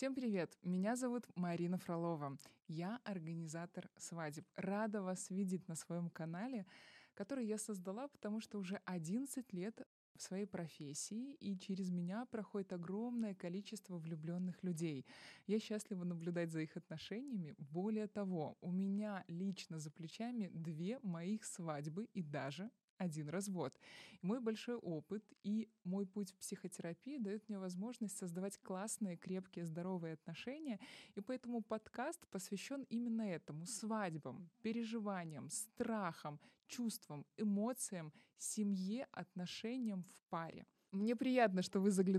Всем привет! Меня зовут Марина Фролова. Я организатор свадеб. Рада вас видеть на своем канале, который я создала, потому что уже 11 лет в своей профессии, и через меня проходит огромное количество влюбленных людей. Я счастлива наблюдать за их отношениями. Более того, у меня лично за плечами две моих свадьбы и даже один развод. Мой большой опыт и мой путь в психотерапии дает мне возможность создавать классные, крепкие, здоровые отношения. И поэтому подкаст посвящен именно этому — свадьбам, переживаниям, страхам, чувствам, эмоциям, семье, отношениям в паре. Мне приятно, что вы заглянули